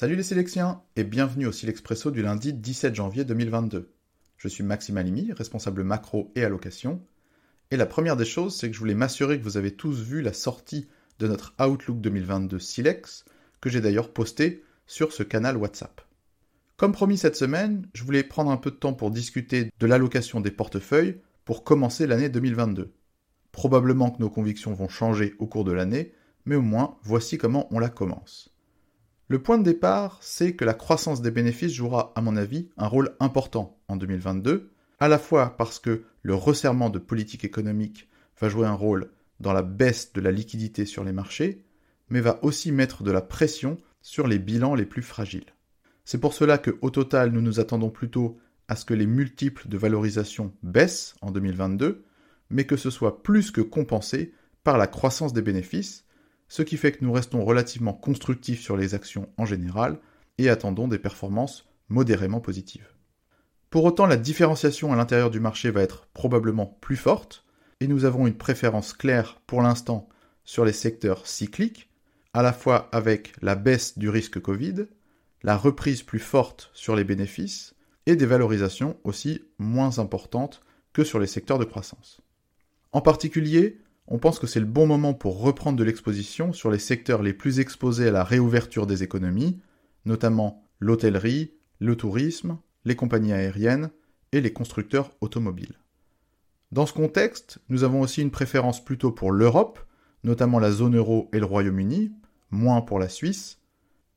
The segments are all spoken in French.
Salut les Silexiens et bienvenue au Silexpresso du lundi 17 janvier 2022. Je suis Maxime Alimi, responsable macro et allocation. Et la première des choses, c'est que je voulais m'assurer que vous avez tous vu la sortie de notre Outlook 2022 Silex, que j'ai d'ailleurs posté sur ce canal WhatsApp. Comme promis cette semaine, je voulais prendre un peu de temps pour discuter de l'allocation des portefeuilles pour commencer l'année 2022. Probablement que nos convictions vont changer au cours de l'année, mais au moins voici comment on la commence. Le point de départ, c'est que la croissance des bénéfices jouera, à mon avis, un rôle important en 2022, à la fois parce que le resserrement de politique économique va jouer un rôle dans la baisse de la liquidité sur les marchés, mais va aussi mettre de la pression sur les bilans les plus fragiles. C'est pour cela que, au total, nous nous attendons plutôt à ce que les multiples de valorisation baissent en 2022, mais que ce soit plus que compensé par la croissance des bénéfices, ce qui fait que nous restons relativement constructifs sur les actions en général et attendons des performances modérément positives. Pour autant, la différenciation à l'intérieur du marché va être probablement plus forte, et nous avons une préférence claire pour l'instant sur les secteurs cycliques, à la fois avec la baisse du risque Covid, la reprise plus forte sur les bénéfices, et des valorisations aussi moins importantes que sur les secteurs de croissance. En particulier, on pense que c'est le bon moment pour reprendre de l'exposition sur les secteurs les plus exposés à la réouverture des économies, notamment l'hôtellerie, le tourisme, les compagnies aériennes et les constructeurs automobiles. Dans ce contexte, nous avons aussi une préférence plutôt pour l'Europe, notamment la zone euro et le Royaume-Uni, moins pour la Suisse,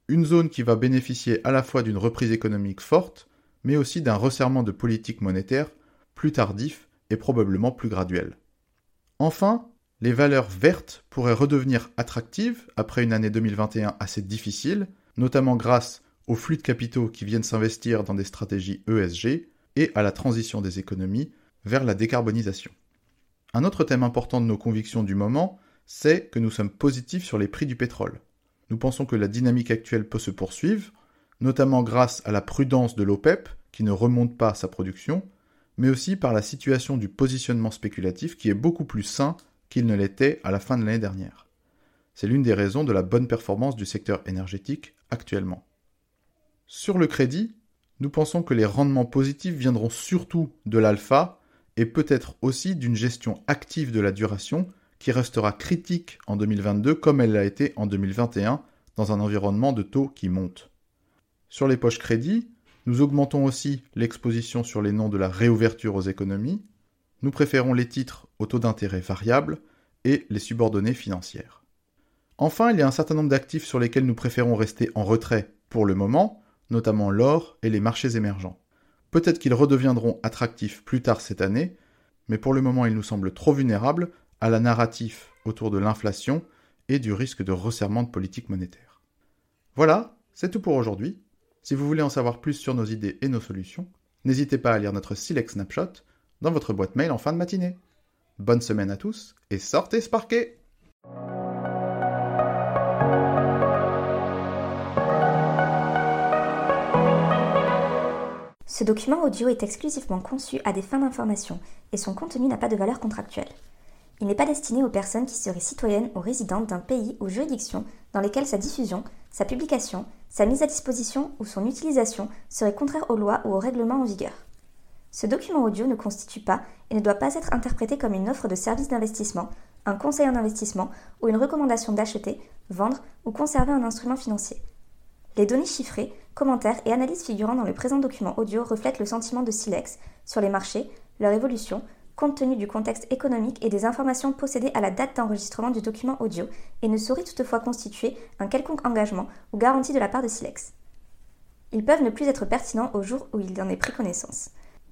une zone qui va bénéficier à la fois d'une reprise économique forte, mais aussi d'un resserrement de politique monétaire plus tardif et probablement plus graduel. Enfin, les valeurs vertes pourraient redevenir attractives après une année 2021 assez difficile, notamment grâce aux flux de capitaux qui viennent s'investir dans des stratégies ESG et à la transition des économies vers la décarbonisation. Un autre thème important de nos convictions du moment, c'est que nous sommes positifs sur les prix du pétrole. Nous pensons que la dynamique actuelle peut se poursuivre, notamment grâce à la prudence de l'OPEP, qui ne remonte pas sa production, mais aussi par la situation du positionnement spéculatif qui est beaucoup plus sain qu'il ne l'était à la fin de l'année dernière. C'est l'une des raisons de la bonne performance du secteur énergétique actuellement. Sur le crédit, nous pensons que les rendements positifs viendront surtout de l'alpha et peut-être aussi d'une gestion active de la duration qui restera critique en 2022 comme elle l'a été en 2021 dans un environnement de taux qui monte. Sur les poches crédit, nous augmentons aussi l'exposition sur les noms de la réouverture aux économies, nous préférons les titres au taux d'intérêt variable et les subordonnées financières. Enfin, il y a un certain nombre d'actifs sur lesquels nous préférons rester en retrait pour le moment, notamment l'or et les marchés émergents. Peut-être qu'ils redeviendront attractifs plus tard cette année, mais pour le moment ils nous semblent trop vulnérables à la narrative autour de l'inflation et du risque de resserrement de politique monétaire. Voilà, c'est tout pour aujourd'hui. Si vous voulez en savoir plus sur nos idées et nos solutions, n'hésitez pas à lire notre Select Snapshot dans votre boîte mail en fin de matinée. Bonne semaine à tous et sortez Sparké Ce document audio est exclusivement conçu à des fins d'information et son contenu n'a pas de valeur contractuelle. Il n'est pas destiné aux personnes qui seraient citoyennes ou résidentes d'un pays ou juridiction dans lesquelles sa diffusion, sa publication, sa mise à disposition ou son utilisation seraient contraires aux lois ou aux règlements en vigueur. Ce document audio ne constitue pas et ne doit pas être interprété comme une offre de service d'investissement, un conseil en investissement ou une recommandation d'acheter, vendre ou conserver un instrument financier. Les données chiffrées, commentaires et analyses figurant dans le présent document audio reflètent le sentiment de Silex sur les marchés, leur évolution, compte tenu du contexte économique et des informations possédées à la date d'enregistrement du document audio et ne sauraient toutefois constituer un quelconque engagement ou garantie de la part de Silex. Ils peuvent ne plus être pertinents au jour où il en est pris connaissance.